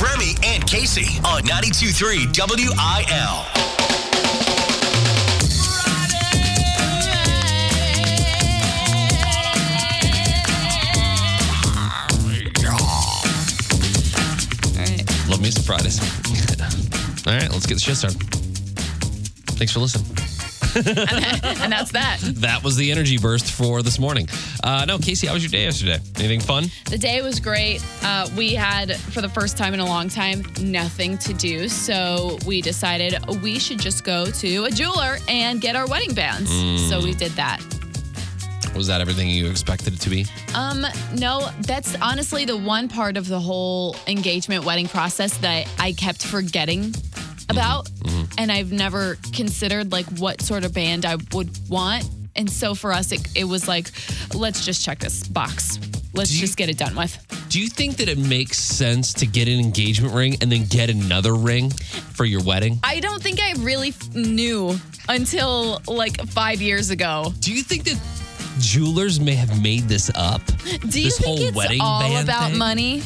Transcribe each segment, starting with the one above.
Remy and Casey on 92.3 WIL. Love me Fridays. All right, let's get the show started. Thanks for listening. And that's that. That was the energy burst for this morning. Uh, no, Casey, how was your day yesterday? Anything fun? The day was great. Uh, we had, for the first time in a long time, nothing to do. So we decided we should just go to a jeweler and get our wedding bands. So we did that. Was that everything you expected it to be? Um, no, that's honestly the one part of the whole engagement wedding process that I kept forgetting Mm-hmm. about. Mm-hmm. And I've never considered like what sort of band I would want. And so for us, it, it was like, let's just check this box. Let's you- just get it done with. Do you think that it makes sense to get an engagement ring and then get another ring for your wedding? I don't think I really knew until like five years ago. Do you think that jewelers may have made this up? Do you this think whole it's wedding all band about thing? money?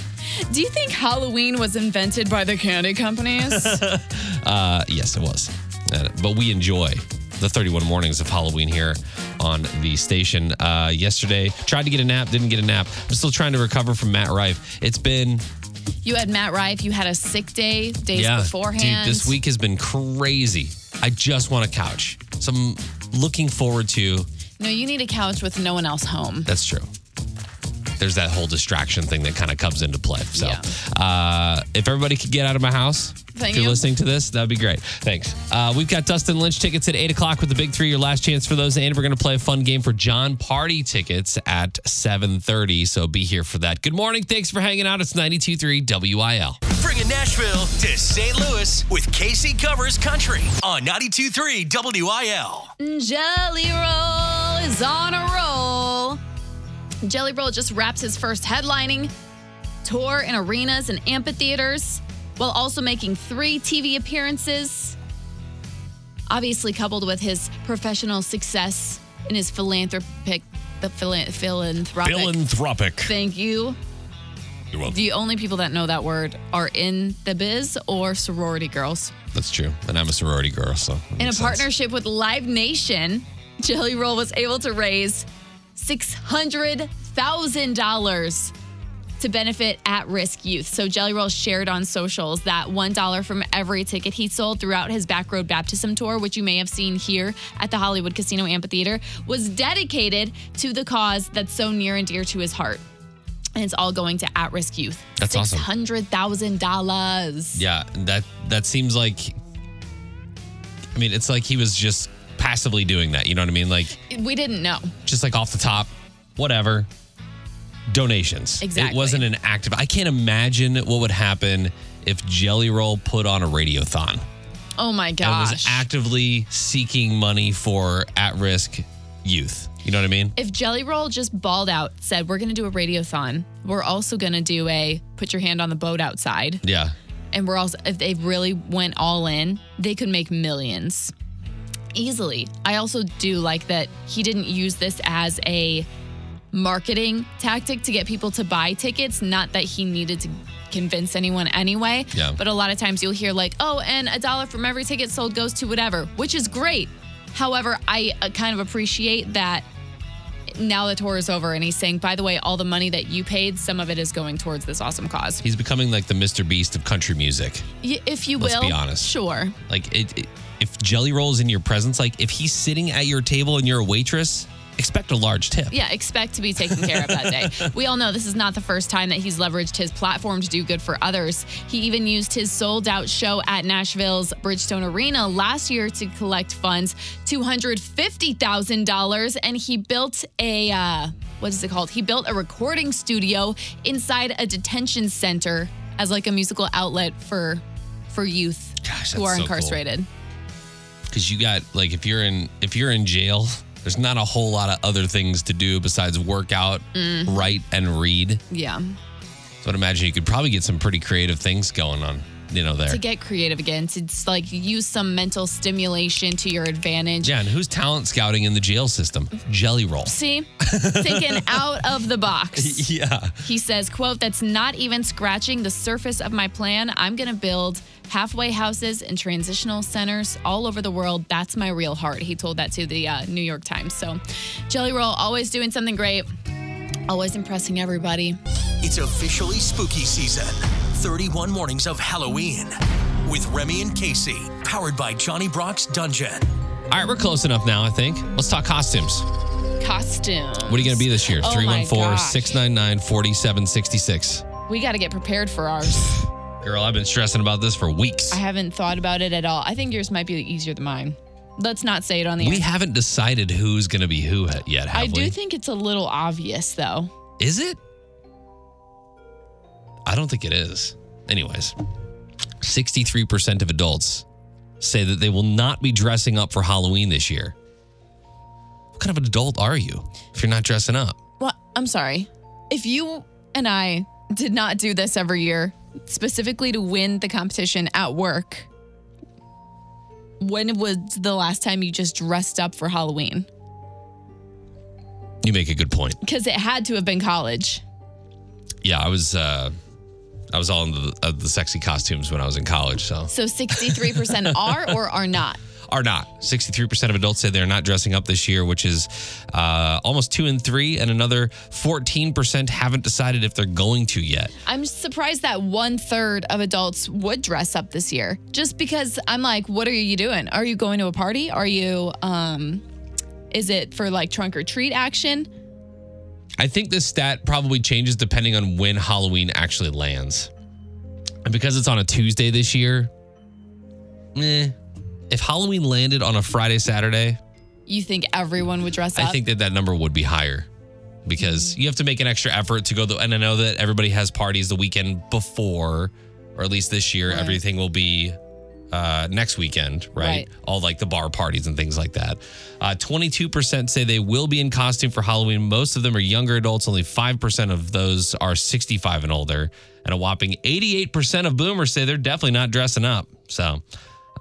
Do you think Halloween was invented by the candy companies? Uh, yes, it was. Uh, but we enjoy the 31 mornings of Halloween here on the station. Uh, yesterday, tried to get a nap, didn't get a nap. I'm still trying to recover from Matt Rife. It's been you had Matt Rife, you had a sick day days yeah, beforehand. dude. This week has been crazy. I just want a couch. So I'm looking forward to. No, you need a couch with no one else home. That's true. There's that whole distraction thing that kind of comes into play. So, Yeah. uh, if everybody could get out of my house, Thank if you're you. listening to this, that'd be great. Thanks. Uh, we've got Dustin Lynch tickets at 8 o'clock with the big three. Your last chance for those. And we're going to play a fun game for Jon Pardi tickets at 7.30. So be here for that. Good morning. Thanks for hanging out. It's 92.3 WIL. Bringing Nashville to St. Louis with Casey Covers Country on 92.3 WIL. Jelly Roll is on a roll. Jelly Roll just wraps his first headlining tour in arenas and amphitheaters while also making three TV appearances. Obviously, coupled with his professional success and his philanthropic, the philan- philanthropic. Philanthropic. Thank you. You're welcome. The only people that know that word are in the biz or sorority girls. That's true. And I'm a sorority girl, so. In a sense. partnership with Live Nation, Jelly Roll was able to raise $600,000 to benefit at risk youth. So Jelly Roll shared on socials that $1 from every ticket he sold throughout his Backroad Baptism tour, which you may have seen here at the Hollywood Casino Amphitheater, was dedicated to the cause that's so near and dear to his heart. And it's all going to at risk youth. That's awesome. $600,000. Yeah, that that seems like. I mean, it's like he was just passively doing that. You know what I mean? Like We didn't know. just like off the top, whatever. Donations. Exactly. It wasn't an active. I can't imagine what would happen if Jelly Roll put on a radiothon Oh my gosh. and was actively seeking money for at-risk youth. You know what I mean? if Jelly Roll just balled out, said, We're going to do a radiothon, we're also going to do a put your hand on the boat outside. Yeah. And we're also, if they really went all in, they could make millions easily. I also do like that he didn't use this as a marketing tactic to get people to buy tickets, not that he needed to convince anyone anyway. Yeah. But a lot of times you'll hear, like, oh, and a dollar from every ticket sold goes to whatever, which is great. However, I uh, kind of appreciate that now the tour is over and he's saying, by the way, all the money that you paid, some of it is going towards this awesome cause. He's becoming like the Mr. Beast of country music. Y- If you Let's will. be honest. Sure. Like it, it, if Jelly Roll's in your presence, like if he's sitting at your table and you're a waitress, expect a large tip. Yeah, expect to be taken care of that day. We all know this is not the first time that he's leveraged his platform to do good for others. He even used his sold out show at Nashville's Bridgestone Arena last year to collect funds, $250,000, and he built a, uh, what is it called? He built a recording studio inside a detention center as like a musical outlet for for youth Gosh, who are so cool. Because you got like if you're in if you're in jail there's not a whole lot of other things to do besides work out mm. write and read Yeah. so i'd imagine you could probably get some pretty creative things going on you know, there. to get creative again, to like use some mental stimulation to your advantage. yeah, and who's talent scouting in the jail system? Jelly Roll. See, thinking out of the box. Yeah. He says, quote, that's not even scratching the surface of my plan. I'm going to build halfway houses and transitional centers all over the world. That's my real heart. He told that to the uh, New York Times. So Jelly Roll, always doing something great, always impressing everybody. It's officially spooky season. 31 mornings of Halloween with Remy and Casey, powered by Johnny Brock's Dungeon. All right, we're close enough now, I think. Let's talk costumes. Costume. What are you going to be this year? Oh 314 699 4766. We got to get prepared for ours. Girl, I've been stressing about this for weeks. I haven't thought about it at all. I think yours might be easier than mine. Let's not say it on the We air. haven't decided who's going to be who yet, have I we? do think it's a little obvious, though. Is it? I don't think it is. Anyways, 63% of adults say that they will not be dressing up for Halloween this year. What kind of an adult are you if you're not dressing up? Well, I'm sorry. If you and I did not do this every year, specifically to win the competition at work, when was the last time you just dressed up for Halloween? You make a good point. Because it had to have been college. Yeah, I was uh I was all in the, uh, the sexy costumes when I was in college, so So 63% are or are not. Are not. 63% of adults say they're not dressing up this year, which is uh, almost two in three, and another 14% haven't decided if they're going to yet. I'm surprised that one third of adults would dress up this year. Just because I'm like, what are you doing? Are you going to a party? Are you, um, is it for like trunk or treat action? I think this stat probably changes depending on when Halloween actually lands. And because it's on a Tuesday this year, eh. If Halloween landed on a Friday, Saturday, You think everyone would dress up? I think that that number would be higher because you have to make an extra effort to go. The, and I know that everybody has parties the weekend before, or at least this year, Right. everything will be uh, next weekend, right? Right. All like the bar parties and things like that. Uh, 22% say they will be in costume for Halloween. Most of them are younger adults. Only 5% of those are 65 and older. And a whopping 88% of boomers say they're definitely not dressing up. So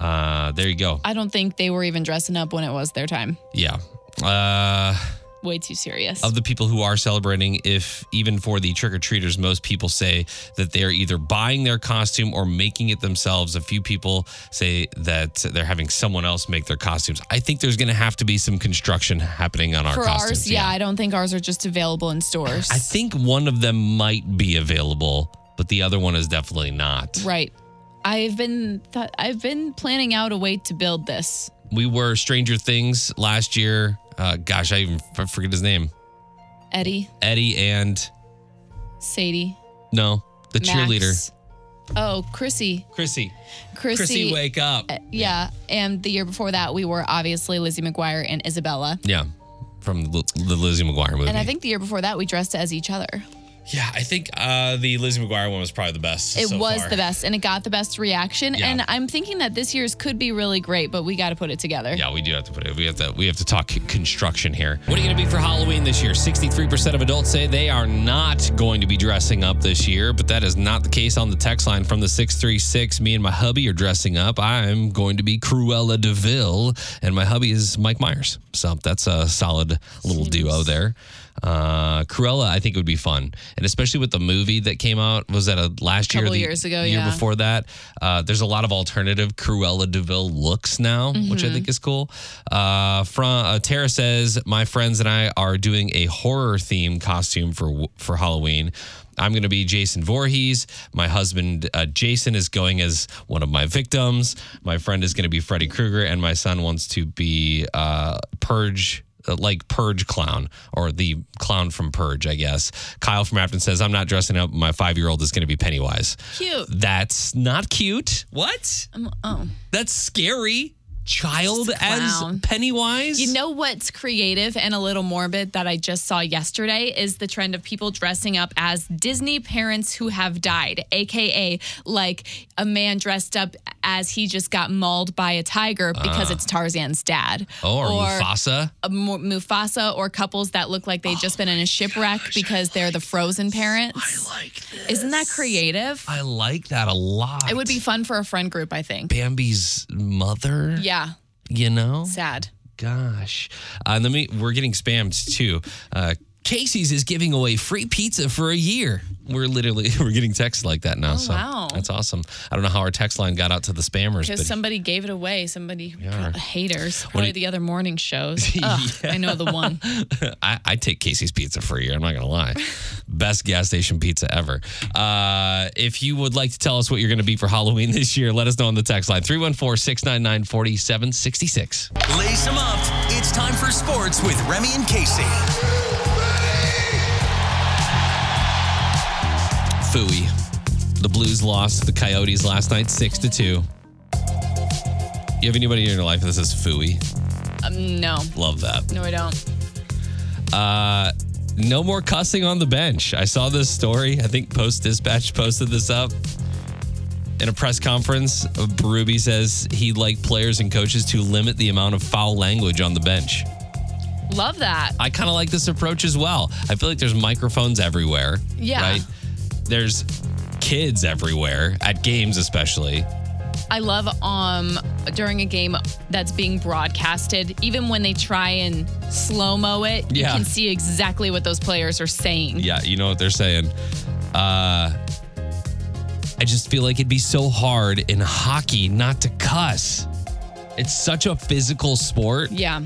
uh, there you go. I don't think they were even dressing up when it was their time. Yeah. Uh, Way too serious. of the people who are celebrating, if even for the trick or treaters, most people say that they are either buying their costume or making it themselves. A few people say that they're having someone else make their costumes. I think there's going to have to be some construction happening on our For costumes. ours, yeah, I don't think ours are just available in stores. I think one of them might be available, but the other one is definitely not. right. I've been th- I've been planning out a way to build this. We were Stranger Things last year. Uh, gosh, I even f- forget his name. Eddie, Eddie and Sadie, no, the Max. cheerleader, Oh, Chrissy. Chrissy. Chrissy. Chrissy, wake up. Yeah. And the year before that, we were obviously Lizzie McGuire and Isabella. Yeah, from the, the Lizzie McGuire movie. And I think the year before that, we dressed as each other. Yeah, I think uh, the Lizzie McGuire one was probably the best. It so was far. the best and it got the best reaction. Yeah. And I'm thinking that this year's could be really great, but we got to put it together. Yeah, we do have to put it. We have to. We have to talk construction here. What are you going to be for Halloween this year? Sixty-three percent of adults say they are not going to be dressing up this year, but that is not the case on the text line from the six three six. Me and my hubby are dressing up. I'm going to be Cruella de Vil, and my hubby is Mike Myers. So that's a solid little duo there. Uh, Cruella, I think it would be fun, and especially with the movie that came out. Was that a last year? or Couple the years ago, year yeah. before that. Uh, there's a lot of alternative Cruella de Vil looks now, which I think is cool. Uh, from uh, Tara says, my friends and I are doing a horror theme costume for for Halloween. I'm going to be Jason Voorhees. My husband uh, Jason is going as one of my victims. My friend is going to be Freddy Krueger, and my son wants to be uh, Purge like Purge clown or the clown from Purge, I guess. Kyle from Afton says, I'm not dressing up. My five year old is going to be Pennywise. Cute. That's not cute. What? Um, oh. That's scary. Child as. Pennywise? You know what's creative and a little morbid that I just saw yesterday is the trend of people dressing up as Disney parents who have died, aka like a man dressed up as he just got mauled by a tiger because uh. it's Tarzan's dad. Oh, or, Mufasa. a Mufasa or couples that look like they've just been in a oh shipwreck because they're the frozen parents. I like this. Isn't that creative? I like that a lot. It would be fun for a friend group, I think. Bambi's mother. Yeah, You know? sad. Gosh. Uh, then we, we're getting spammed too. Uh, Casey's is giving away free pizza for a year. We're literally we're getting texts like that now. so Oh, wow. that's awesome. I don't know how our text line got out to the spammers, Because but somebody gave it away. Somebody Yeah. haters. Probably you- the other morning shows. Ugh, I know the one. I, I take Casey's Pizza for a year. I'm not gonna lie, best gas station pizza ever. Uh, if you would like to tell us what you're gonna be for Halloween this year, let us know on the text line 314-699-4766. Lace them up. It's time for sports with Remy and Casey. Fooey. The Blues lost the Coyotes last night, six to two. You have anybody in your life that says Fooey? Um, no, Love that. no, I don't. Uh, no more cussing on the bench. I saw this story. I think Post Dispatch posted this up. In a press conference, Berube says he'd like players and coaches to limit the amount of foul language on the bench. Love that. I kind of like this approach as well. I feel like there's microphones everywhere. Yeah. Right? There's kids everywhere, at games especially. I love um during a game that's being broadcasted, even when they try and slow mo it, Yeah. you can see exactly what those players are saying. Yeah, you know what they're saying. Uh, I just feel like it'd be so hard in hockey not to cuss. It's such a physical sport. Yeah.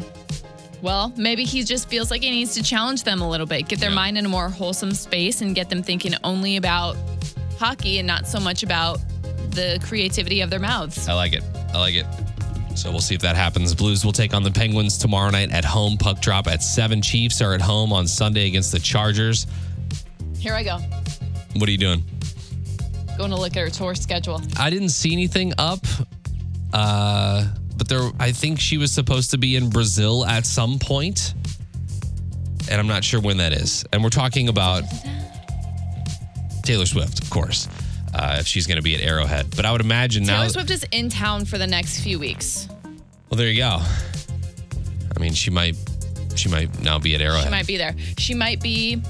Well, maybe he just feels like he needs to challenge them a little bit, get their Yeah. mind in a more wholesome space and get them thinking only about hockey and not so much about the creativity of their mouths. I like it. I like it. So we'll see if that happens. Blues will take on the Penguins tomorrow night at home. Puck drop at 7. Chiefs are at home on Sunday against the Chargers. Here I go. What are you doing? Going to look at her tour schedule. I didn't see anything up. Uh, but there I think she was supposed to be in Brazil at some point. And I'm not sure when that is. And we're talking about Taylor Swift, of course. Uh, if she's going to be at Arrowhead, but I would imagine now. Taylor Swift is in town for the next few weeks. Well, there you go. I mean, she might, she might now be at Arrowhead. She might be there. She might be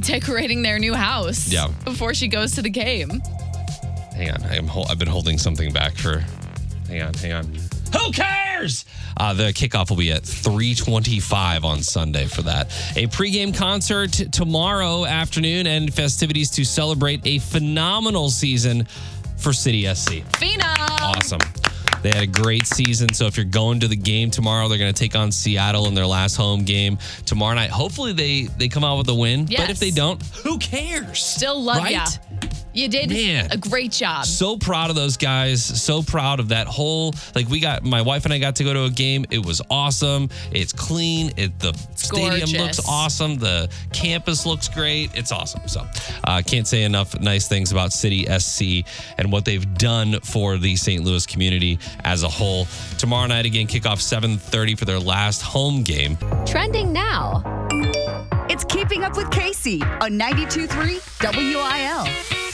decorating their new house Yeah. before she goes to the game. Hang on, I'm hol- I've been holding something back for. Hang on, hang on. Who cares? Uh, the kickoff will be at 3:25 on Sunday for that. A pregame concert tomorrow afternoon and festivities to celebrate a phenomenal season for City SC. Fina. Awesome. They had a great season. So if you're going to the game tomorrow, they're going to take on Seattle in their last home game tomorrow night. Hopefully they they come out with a win. But if they don't, who cares? Still love right? ya. You did Man. a great job. so proud of those guys. So proud of that whole like we got my wife and I got to go to a game. It was awesome. It's clean. It the stadium looks awesome. The campus looks great. It's awesome. So uh, can't say enough nice things about City SC and what they've done for the St. Louis community as a whole. Tomorrow night again, kickoff 7:30 for their last home game. Trending now. It's Keeping Up with Casey on 92.3 WIL.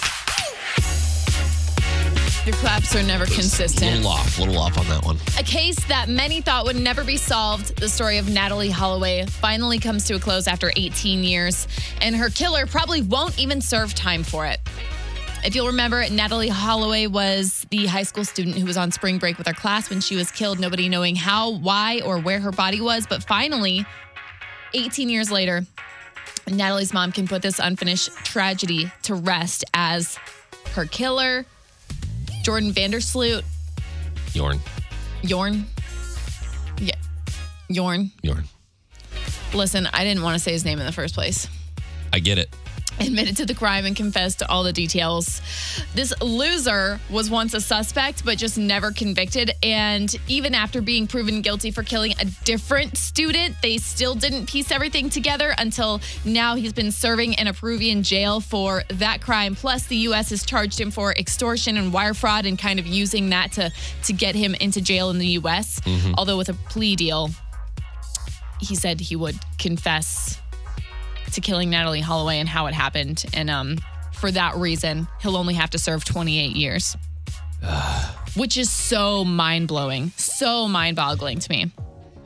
Your claps are never consistent. A little off, a little off on that one. A case that many thought would never be solved, the story of Natalee Holloway finally comes to a close after 18 years, and her killer probably won't even serve time for it. If you'll remember, Natalee Holloway was the high school student who was on spring break with her class when she was killed, nobody knowing how, why, or where her body was. But finally, 18 years later, Natalee's mom can put this unfinished tragedy to rest as her killer, Jordan van der Sloot, Yorn, Yorn. Yeah. Yorn. Yorn. Listen, I didn't want to say his name in the first place. I get it. Admitted to the crime and confessed to all the details. This loser was once a suspect, but just never convicted. And even after being proven guilty for killing a different student, they still didn't piece everything together until now he's been serving in a Peruvian jail for that crime. Plus, the U.S. has charged him for extortion and wire fraud and kind of using that to, to get him into jail in the U.S. Mm-hmm. Although, with a plea deal, he said he would confess to killing Natalee Holloway and how it happened. And um, for that reason, he'll only have to serve 28 years. which is so mind blowing, so mind boggling to me.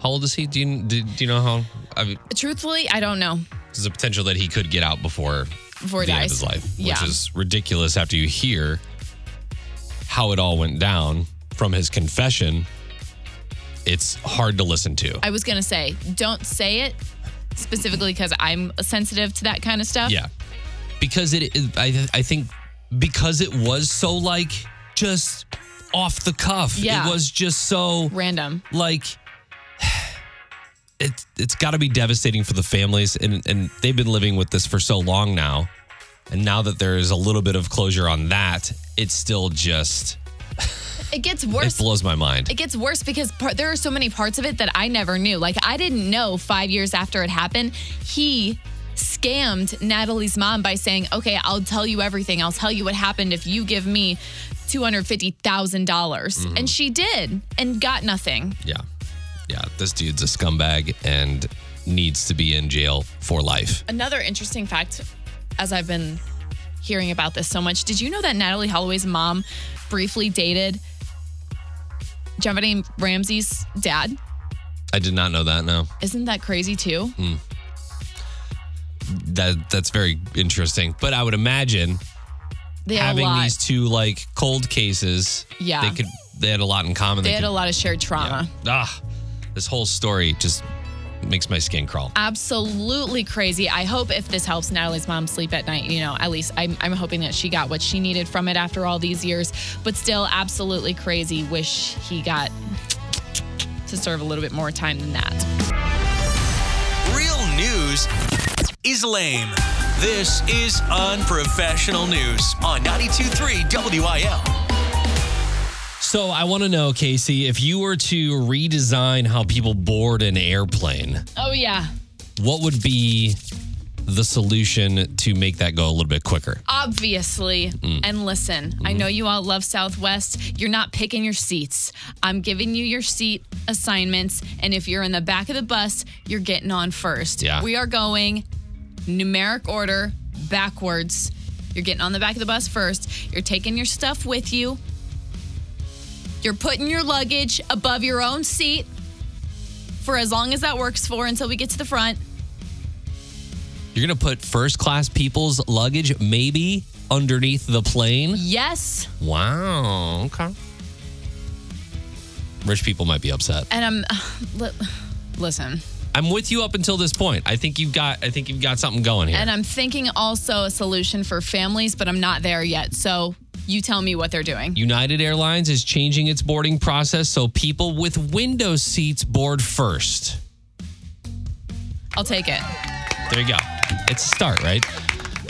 How old is he? Do you do, do you know how? I mean, Truthfully, I don't know. there's a potential that he could get out before Before he the end of his life, Yeah. which is ridiculous. After you hear how it all went down from his confession, it's hard to listen to. I was going to say, don't say it specifically because I'm sensitive to that kind of stuff. Yeah, because it. is- I I think because it was so like just off the cuff. Yeah. It was just so Random. like it, it's got to be devastating for the families and, and they've been living with this for so long now and now that there is a little bit of closure on that it's still just It gets worse. it blows my mind It gets worse because par- there are so many parts of it that I never knew. Like, I didn't know five years after it happened, he scammed Natalee's mom by saying, Okay, I'll tell you everything. I'll tell you what happened if you give me $250,000. dollars mm-hmm. And she did and got nothing. yeah yeah this dude's a scumbag and needs to be in jail for life Another interesting fact, as I've been hearing about this so much, did you know that Natalee Holloway's mom briefly dated JonBenét Ramsey's dad? i did not know that no Isn't that crazy too? that that's very interesting but i would imagine They having these two like cold cases Yeah. they could they had a lot in common they had could, a lot of shared trauma. ah this whole story just makes my skin crawl Absolutely crazy. I hope if this helps Natalee's mom sleep at night, you know, at least I'm, I'm hoping that she got what she needed from it after all these years. But still, absolutely crazy. Wish he got to serve a little bit more time than that. Real news is lame. This is unprofessional news on 92.3 WIL. So I want to know, Casey, if you were to redesign how people board an airplane, Oh, yeah. what would be the solution to make that go a little bit quicker? Obviously. Mm. And listen, I mm-hmm. know you all love Southwest. You're not picking your seats. I'm giving you your seat assignments. And if you're in the back of the bus, you're getting on first. Yeah. We are going numeric order backwards. You're getting on the back of the bus first. You're taking your stuff with you. You're putting your luggage above your own seat for as long as that works for until we get to the front. You're going to put first class people's luggage maybe underneath the plane? Yes. Wow. Okay. Rich people might be upset. And I'm, uh, li- listen. I'm with you up until this point. I think you've got I think you've got something going here. And I'm thinking also a solution for families, but I'm not there yet. So you tell me what they're doing. United Airlines is changing its boarding process so people with window seats board first. I'll take it. There you go. It's a start, right?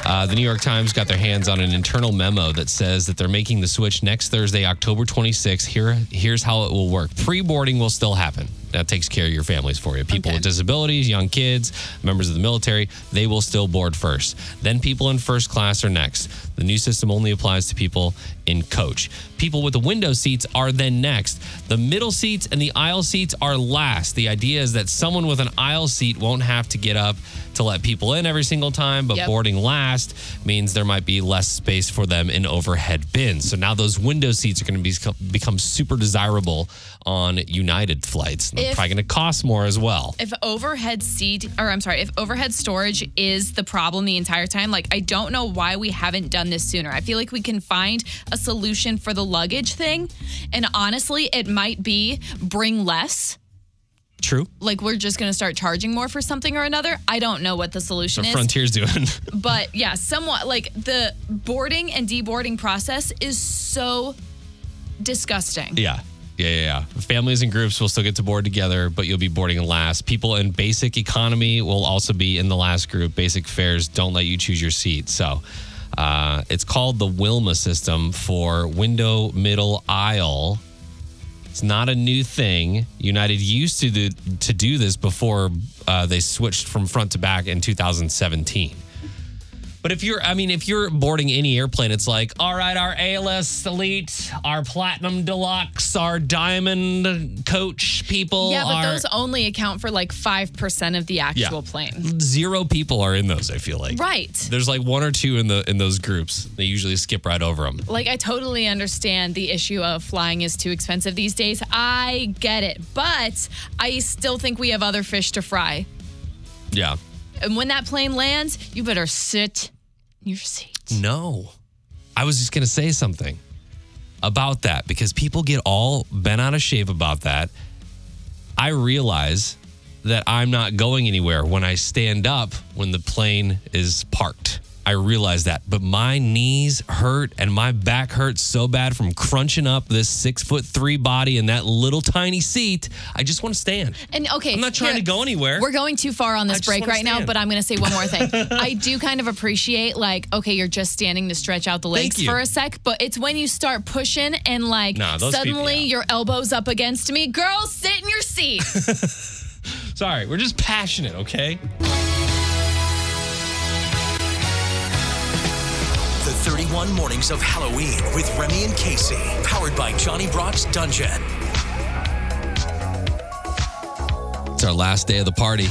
Uh, the New York Times got their hands on an internal memo that says that they're making the switch next Thursday, October 26th. Here, here's how it will work. Pre-boarding will still happen. That takes care of your families for you. People Okay. with disabilities, young kids, members of the military, they will still board first. Then people in first class are next. The new system only applies to people in coach. People with the window seats are then next. The middle seats and the aisle seats are last. The idea is that someone with an aisle seat won't have to get up to let people in every single time, but Yep. boarding last means there might be less space for them in overhead bins. So now those window seats are going to be, become super desirable on United flights. If- probably going to cost more as well. If overhead seat, or I'm sorry, if overhead storage is the problem the entire time, like I don't know why we haven't done this sooner. I feel like we can find a solution for the luggage thing. And honestly, it might be bring less. True. Like we're just going to start charging more for something or another. I don't know what the solution is. Frontier's doing. but yeah, somewhat like the boarding and deboarding process is so disgusting. Yeah. Yeah, yeah, yeah. Families and groups will still get to board together, but you'll be boarding last. People in basic economy will also be in the last group. Basic fares don't let you choose your seat. So uh, it's called the Wilma system for window middle aisle. It's not a new thing. United used to do, to do this before uh, they switched from front to back in 2017. But if you're, I mean, if you're boarding any airplane, it's like, all right, our ALS Elite, our Platinum Deluxe, our Diamond Coach people. Yeah, but are, those only account for like 5% of the actual plane. zero people are in those. I feel like Right. There's like one or two in the in those groups. They usually skip right over them. Like, I totally understand the issue of flying is too expensive these days. I get it. But I still think we have other fish to fry. Yeah. And when that plane lands, you better sit in your seat. No. I was just going to say something about that because people get all bent out of shape about that. I realize that I'm not going anywhere when I stand up when the plane is parked. I realize that, but my knees hurt and my back hurts so bad from crunching up this six foot three body in that little tiny seat. I just want to stand. And okay, I'm not trying here- to go anywhere. We're going too far on this break right now, but I'm going to say one more thing. I do kind of appreciate, like, okay, you're just standing to stretch out the legs for a sec, but it's when you start pushing and, like, Nah, people- suddenly yeah. your elbow's up against me. Girl, sit in your seat. Sorry, we're just passionate, okay? The 31 Mornings of Halloween with Remy and Casey. Powered by Johnny Brock's Dungeon. It's our last day of the party,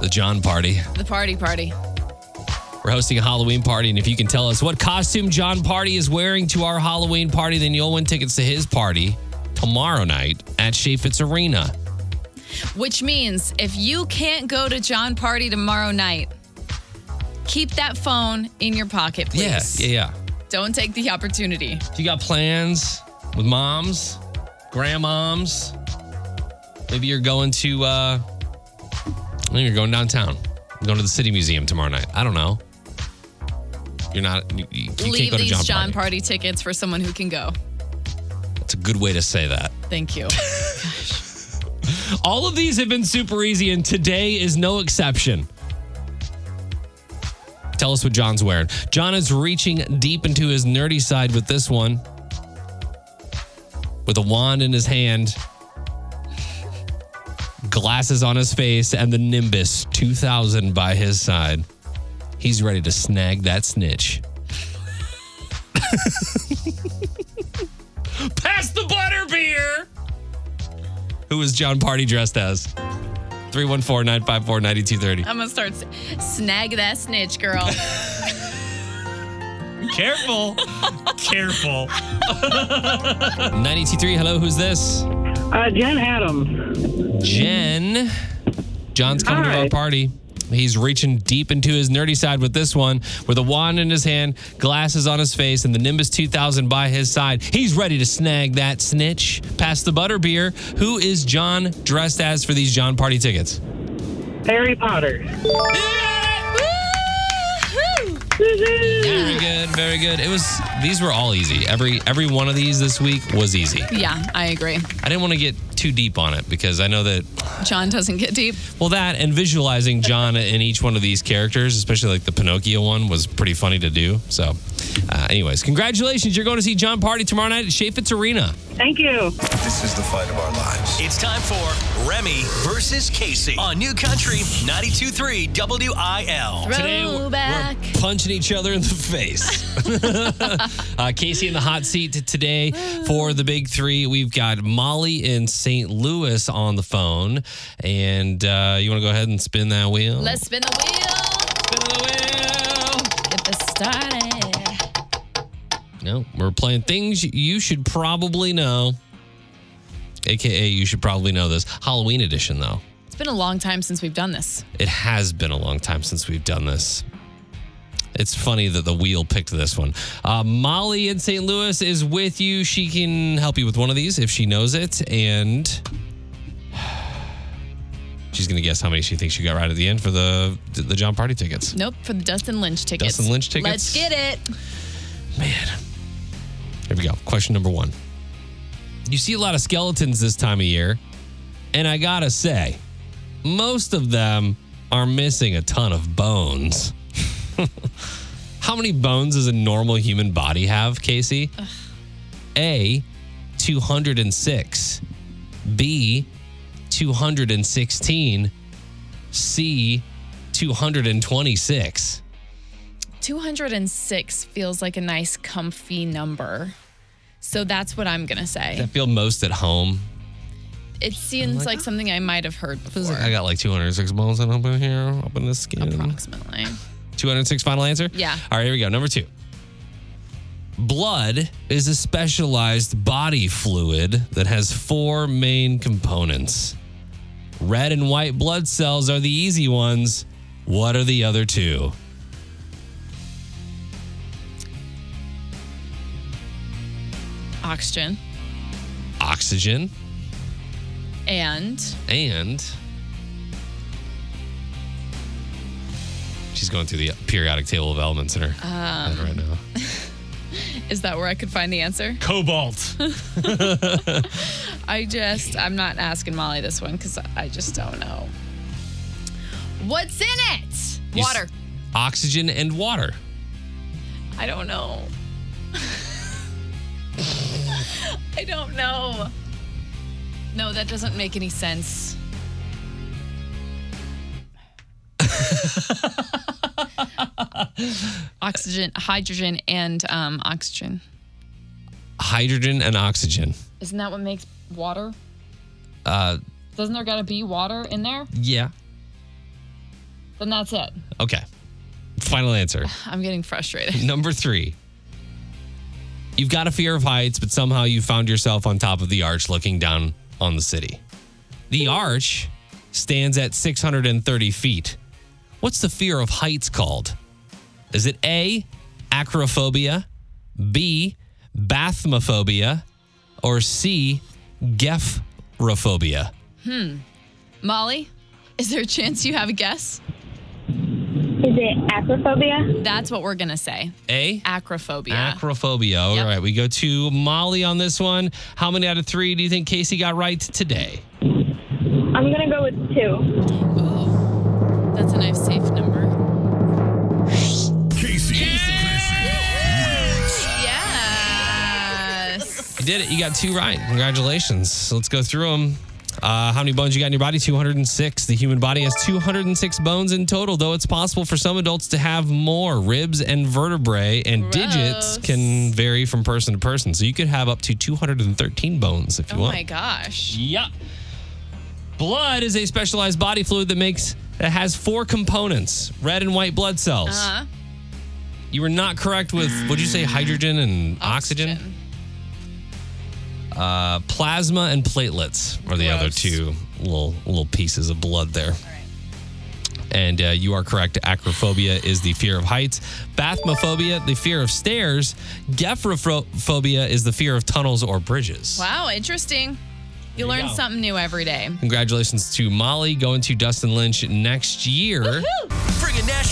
the John party. the party party. We're hosting a Halloween party, and if you can tell us what costume Jon Pardi is wearing to our Halloween party, then you'll win tickets to his party tomorrow night at Chaifetz Arena. Which means if you can't go to Jon Pardi tomorrow night, keep that phone in your pocket, please. Yeah, yeah, yeah. Don't take the opportunity. If you got plans with moms, grandmoms, maybe you're going to, uh, maybe you're going downtown, You're going to the City Museum tomorrow night. I don't know. You're not, you, you can't Leave these Jon, Jon Pardi. Party tickets for someone who can go. That's a good way to say that. Thank you. All of these have been super easy, and today is no exception. Tell us what Jon's wearing. Jon is reaching deep into his nerdy side with this one. With a wand in his hand, glasses on his face, and the Nimbus 2000 by his side. He's ready to snag that snitch. Pass the butter beer. Who is Jon Pardi dressed as? 314 954 9230. I'm gonna start snag that snitch, girl. Careful. Careful. 923, hello, who's this? Uh, Jen Adams. Jen. Jon's coming to our party. He's reaching deep into his nerdy side with this one, with a wand in his hand, glasses on his face, and the Nimbus 2000 by his side. He's ready to snag that snitch. Pass the butterbeer. Who is Jon dressed as for these Jon Pardi tickets? Harry Potter. Very good, very good. It was these were all easy. Every every one of these this week was easy. yeah, I agree. I didn't want to get too deep on it because I know that Jon doesn't get deep. well that and visualizing Jon in each one of these characters, especially like the Pinocchio one, was pretty funny to do. So, uh, anyways, congratulations! You're going to see Jon Pardi tomorrow night at Chaifetz Arena. Thank you. This is the fight of our lives. It's time for Remy versus Casey on New Country 92.3 WIL. Today we're- Throwback. we're punching each other in the face. uh, Casey in the hot seat today for the big three. We've got Molly in St. Louis on the phone, and uh, you want to go ahead and spin that wheel? Let's spin the wheel. spin the wheel. Get this started. No, we're playing things you should probably know. AKA, you should probably know this. Halloween edition, though. It's been a long time since we've done this. It has been a long time since we've done this. It's funny that the wheel picked this one. Uh, Molly in St. Louis is with you. She can help you with one of these if she knows it. And she's going to guess how many she thinks she got right at the end for the the Jon Pardi tickets. Nope, for the Dustin Lynch tickets. Dustin Lynch tickets? Let's get it. Man. Here we go. Question number one. You see a lot of skeletons this time of year. And I got to say, most of them are missing a ton of bones. How many bones does a normal human body have, Casey? A, 206. B, 216. C, 226. 206 feels like a nice, comfy number. So that's what I'm going to say. I feel most at home. It seems like ah. something I might have heard before. I got like 206 bones up in here, up in the skin. Approximately. 206 final answer? Yeah. All right, here we go. Number two. Blood is a specialized body fluid that has four main components. Red and white blood cells are the easy ones. What are the other two? Oxygen. Oxygen And and. She's going through the periodic table of elements in her head right now. is that where I could find the answer? Cobalt. I just, I'm not asking Molly this one because I just don't know. What's in it? You s- Water. Oxygen and water. I don't know. I don't know. No, that doesn't make any sense. Oxygen, hydrogen, and um, oxygen. Hydrogen and oxygen. Isn't that what makes water? Uh, Doesn't there gotta be water in there? yeah. Then that's it. Okay. Final answer. I'm getting frustrated. Number three. You've got a fear of heights, but somehow you found yourself on top of the arch looking down on the city. The arch stands at 630 feet. What's the fear of heights called? Is it A, acrophobia, B, bathmophobia, or C, gephrophobia? Hmm. Molly, is there a chance you have a guess? Is it acrophobia? That's what we're gonna say. A, Acrophobia. Acrophobia. All Yep. right, we go to Molly on this one. How many out of three do you think Casey got right today? I'm gonna go with two. Ooh, that's a nice safe number. Did it. You got two right. Congratulations. So let's go through them. Uh, how many bones you got in your body? 206. The human body has 206 bones in total, though it's possible for some adults to have more. Ribs and vertebrae and digits can vary from person to person. So you could have up to 213 bones if you Oh want. Oh my gosh. Yeah. Blood is a specialized body fluid that makes that has four components: red and white blood cells. Uh-huh. You were not correct with would you say hydrogen and oxygen? Uh, plasma and platelets are the other two little little pieces of blood there. And uh, you are correct. Acrophobia is the fear of heights. Bathmophobia, the fear of stairs. Gephrophobia is the fear of tunnels or bridges. Wow, interesting. You you learn go. something new every day. Congratulations to Molly going to Dustin Lynch next year. Bringing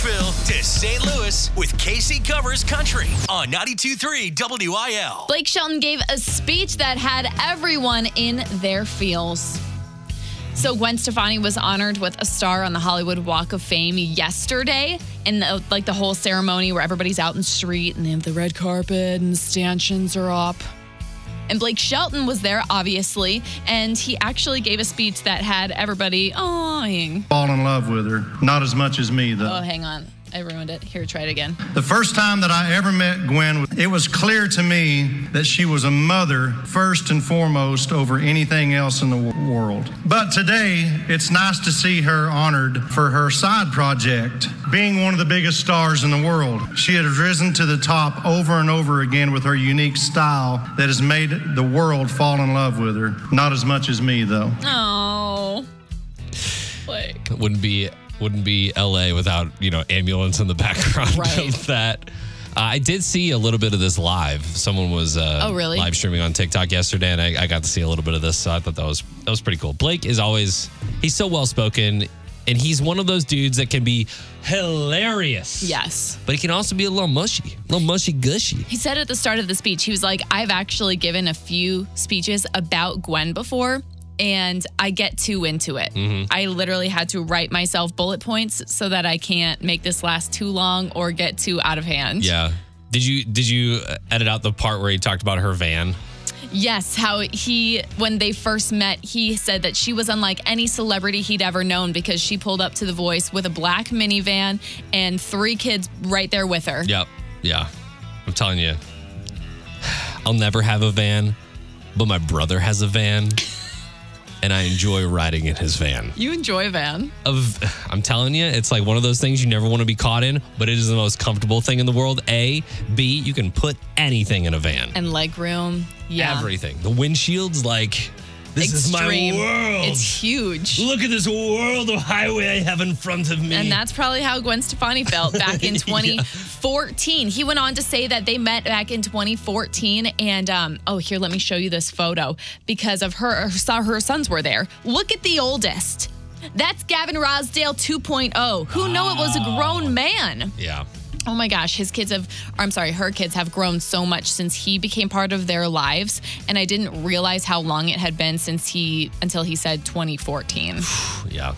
Nashville to St. Louis with KC Covers Country on 92.3 WIL. Blake Shelton gave a speech that had everyone in their feels. So Gwen Stefani was honored with a star on the Hollywood Walk of Fame yesterday, in the, like the whole ceremony where everybody's out in the street and they have the red carpet and the stanchions are up. And Blake Shelton was there, obviously, and he actually gave a speech that had everybody awing. fall in love with her. Not as much as me, though. Oh, hang on. I ruined it. Here, try it again. The first time that I ever met Gwen, it was clear to me that she was a mother first and foremost over anything else in the world. But today, it's nice to see her honored for her side project, being one of the biggest stars in the world. She has risen to the top over and over again with her unique style that has made the world fall in love with her. Not as much as me, though. Oh. Blake. wouldn't be wouldn't be LA without you know ambulance in the background Right. of that. Uh, I did see a little bit of this live. Someone was uh, Oh, really? live streaming on TikTok yesterday, and I, I got to see a little bit of this. So I thought that was that was pretty cool. Blake is always he's so well spoken, and he's one of those dudes that can be hilarious. Yes. but he can also be a little mushy, a little mushy gushy. He said at the start of the speech, he was like, I've actually given a few speeches about Gwen before, and I get too into it. Mm-hmm. I literally had to write myself bullet points so that I can't make this last too long or get too out of hand. Yeah. Did you did you edit out the part where he talked about her van? Yes, how he, when they first met, he said that she was unlike any celebrity he'd ever known because she pulled up to The Voice with a black minivan and three kids right there with her. Yep. Yeah. I'm telling you, I'll never have a van, but my brother has a van, and I enjoy riding in his van. You enjoy a van. Of, I'm telling you, it's like one of those things you never want to be caught in, but it is the most comfortable thing in the world. A, B, you can put anything in a van. And leg room. Yeah. Everything. The windshield's like, this Extreme. is my world. It's huge. Look at this world of highway I have in front of me. And that's probably how Gwen Stefani felt back in 2014. He went on to say that they met back in 2014. And um, oh, here, let me show you this photo because of her, saw her sons were there. Look at the oldest. That's Gavin Rossdale 2.0. Who know it was a grown man? yeah. Oh my gosh, his kids have, or I'm sorry, her kids have grown so much since he became part of their lives. And I didn't realize how long it had been since he, until he said 2014. Yeah.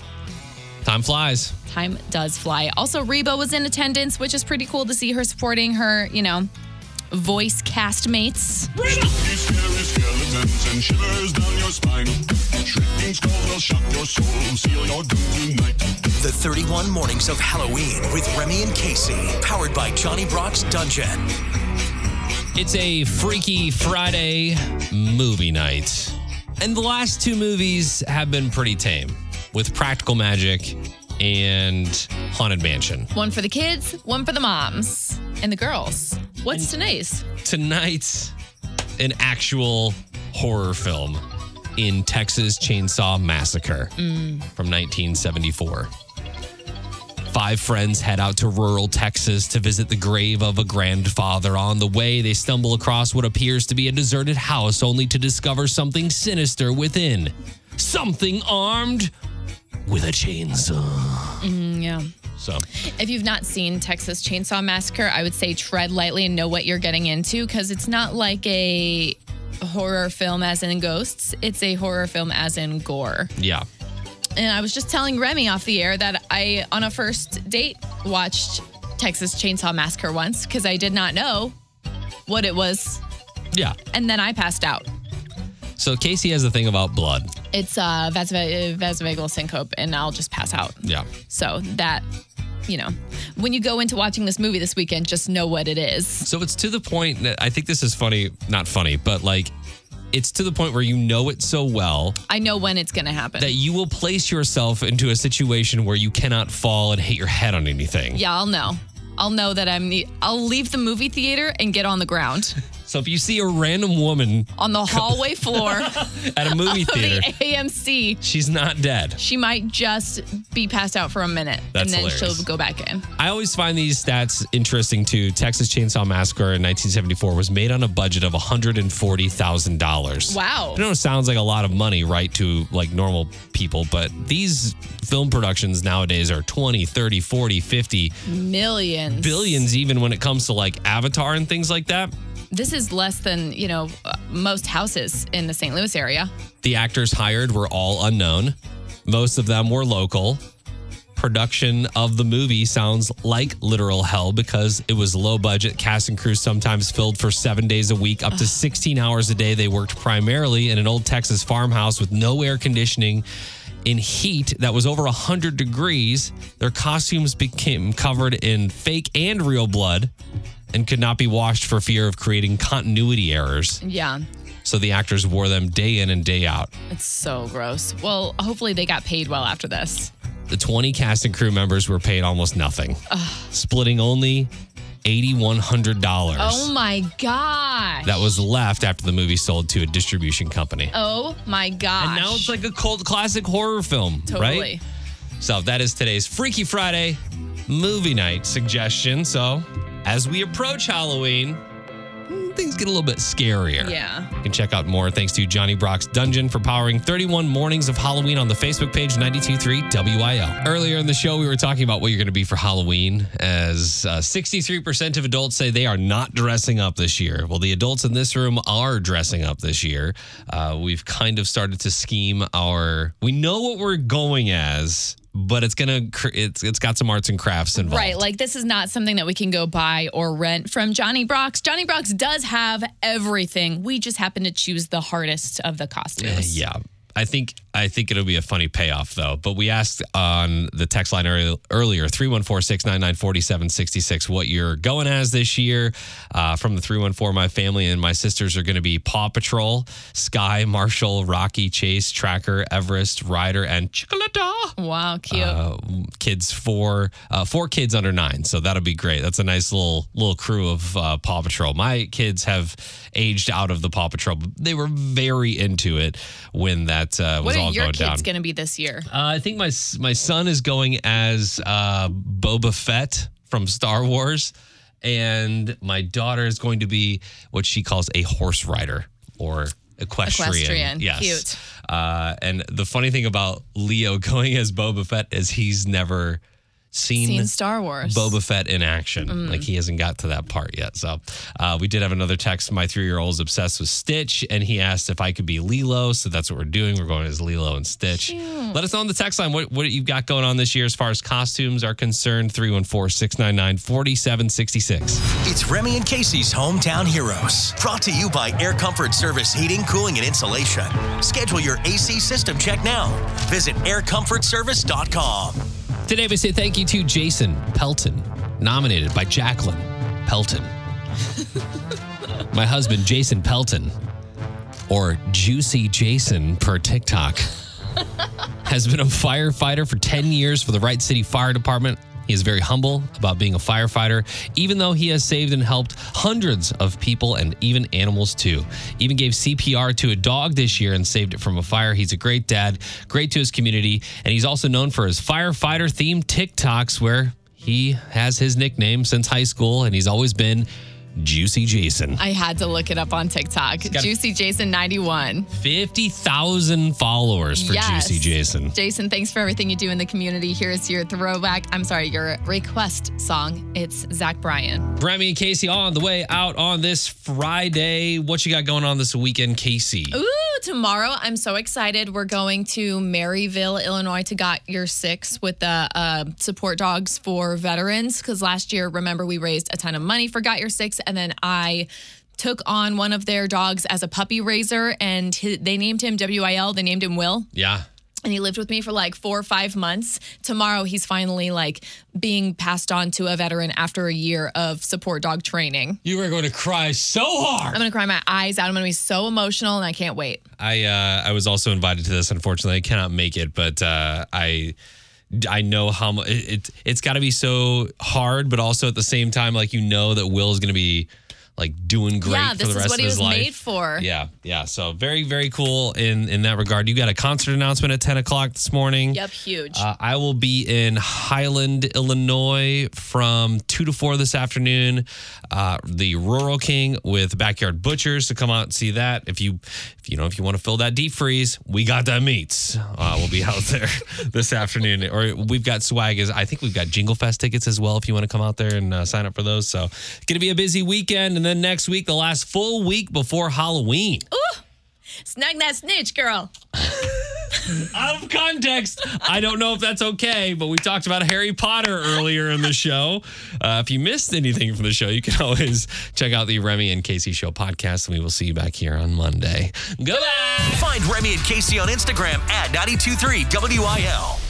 Time flies. Time does fly. Also, Reba was in attendance, which is pretty cool to see her supporting her, you know, voice castmates. and shivers down your spine. Shrieking skulls will shock your soul, seal your doom tonight. The 31 Mornings of Halloween with Remy and Casey, powered by Johnny Brock's Dungeon. It's a Freaky Friday movie night. And the last two movies have been pretty tame with Practical Magic and Haunted Mansion. One for the kids, one for the moms and the girls. What's today's? Tonight's an actual horror film in Texas Chainsaw Massacre mm. from 1974. Five friends head out to rural Texas to visit the grave of a grandfather. On the way, they stumble across what appears to be a deserted house, only to discover something sinister within. Something armed with a chainsaw. Mm-hmm, yeah. So, If you've not seen Texas Chainsaw Massacre, I would say tread lightly and know what you're getting into because it's not like a horror film as in ghosts, it's a horror film as in gore. yeah. And I was just telling Remy off the air that I, on a first date, watched Texas Chainsaw Massacre once because I did not know what it was. Yeah. And then I passed out. So, Casey has a thing about blood. It's uh, vasov- vasovagal syncope, and I'll just pass out. Yeah. So that, you know, when you go into watching this movie this weekend, just know what it is. So it's to the point that I think this is funny, not funny, but like it's to the point where you know it so well I know when it's going to happen. that you will place yourself into a situation where you cannot fall and hit your head on anything. yeah, I'll know. I'll know that I'm. the, I'll leave the movie theater and get on the ground So if you see a random woman on the hallway floor at a movie of the theater, AMC. she's not dead. She might just be passed out for a minute, That's and then hilarious. she'll go back in. I always find these stats interesting too. Texas Chainsaw Massacre in 1974 was made on a budget of $140,000. Wow. I know it sounds like a lot of money, right, to like normal people, but these film productions nowadays are 20, 30, 40, 50 Millions. billions even when it comes to like Avatar and things like that. This is less than you know most houses in the St. Louis area. The actors hired were all unknown. Most of them were local. Production of the movie sounds like literal hell because it was low budget. Cast and crew sometimes filled for seven days a week, up to 16 hours a day. They worked primarily in an old Texas farmhouse with no air conditioning in heat that was over 100 degrees. Their costumes became covered in fake and real blood and could not be washed for fear of creating continuity errors. Yeah, So the actors wore them day in and day out. it's so gross. Well, hopefully they got paid well after this. The 20 cast and crew members were paid almost nothing, splitting only $8,100. Oh my god. That was left after the movie sold to a distribution company. Oh my gosh. And now it's like a cult classic horror film, totally. right? So that is today's Freaky Friday movie night suggestion. So as we approach Halloween, things get a little bit scarier. Yeah. You can check out more thanks to Johnny Brock's Dungeon for powering 31 mornings of Halloween on the Facebook page 923 WIL. Earlier in the show, we were talking about what you're going to be for Halloween, as uh, 63% of adults say they are not dressing up this year. Well, the adults in this room are dressing up this year. Uh, we've kind of started to scheme our, we know what we're going as. But it's gonna, it's it's got some arts and crafts involved. Right, like this is not something that we can go buy or rent from Johnny Brock's. Johnny Brock's does have have everything. We just happen to choose the hardest of the costumes. Yeah. I think I think it'll be a funny payoff though. But we asked on the text line earlier 314-699-4766 what you're going as this year. Uh, from the 314 my family and my sisters are going to be Paw Patrol, Sky, Marshall, Rocky, Chase, Tracker, Everest, Rider, and Chocolata. Wow, cute. Uh, kids four uh, four kids under 9. So that'll be great. That's a nice little little crew of uh, Paw Patrol. My kids have aged out of the Paw Patrol. but They were very into it when that uh, was what all your going kids down. going to be this year? Uh, I think my my son is going as uh, Boba Fett from Star Wars, and my daughter is going to be what she calls a horse rider or equestrian. Equestrian. Yes. Cute. Uh, and the funny thing about Leo going as Boba Fett is he's never seen, Seen Star Wars. Boba Fett in action. Mm. Like he hasn't got to that part yet. So uh, we did have another text. My three year old is obsessed with Stitch, and he asked if I could be Lilo. So that's what we're doing. We're going as Lilo and Stitch. Let us know on the text line what, what you've got going on this year as far as costumes are concerned. 314 699 4766. It's Remy and Casey's Hometown Heroes. Brought to you by Air Comfort Service Heating, Cooling, and Insulation. Schedule your AC system check now. Visit aircomfortservice.com. Today we say thank you to Jason Pelton, nominated by Jacqueline Pelton. My husband, Jason Pelton, or Juicy Jason per TikTok, has been a firefighter for 10 years for the Wright City Fire Department. He is very humble about being a firefighter, even though he has saved and helped hundreds of people and even animals too. Even gave CPR to a dog this year and saved it from a fire. He's a great dad, great to his community, and he's also known for his firefighter themed TikToks where he has his nickname since high school and he's always been Juicy Jason. I had to look it up on TikTok. Juicy Jason 91. 50,000 followers for Yes. Juicy Jason. Jason, thanks for everything you do in the community. Here's your throwback. I'm sorry, your request song. It's Zach Bryan. Remy and Casey on the way out on this Friday. What you got going on this weekend, Casey? Ooh, tomorrow I'm so excited. We're going to Maryville, Illinois to Got Your Six with the uh, support dogs for veterans. Because last year, remember, we raised a ton of money for Got Your Six, and then I took on one of their dogs as a puppy raiser, and he, they named him WIL. They named him Will. Yeah. and he lived with me for like four or five months. Tomorrow, he's finally like being passed on to a veteran after a year of support dog training. You are going to cry so hard. I'm gonna cry my eyes out. I'm gonna be so emotional, and I can't wait. I uh, I was also invited to this. Unfortunately, I cannot make it, but uh, I I know how much it, it it's got to be so hard, but also at the same time, like you know that Will is going to be like doing great Yeah, for this the is rest what of he his was life. made for. Yeah, yeah. So very very cool in in that regard. You got a concert announcement at ten o'clock this morning. Yep, huge. Uh, I will be in Highland, Illinois from 2 to 4 this afternoon. Uh, the Rural King with Backyard Butchers to come out and see that. If you you know if you want to fill that deep freeze, we got that meats. Uh, we'll be out there this afternoon. Or we've got swag as I think we've got Jingle Fest tickets as well if you want to come out there and uh, sign up for those. So it's to be a busy weekend and then next week the last full week before Halloween. Snag that snitch, girl. out of context. I don't know if that's okay, but we talked about Harry Potter earlier in the show. Uh, if you missed anything from the show, you can always check out the Remy and Casey Show podcast, and we will see you back here on Monday. Goodbye. Find Remy and Casey on Instagram at 923 WIL.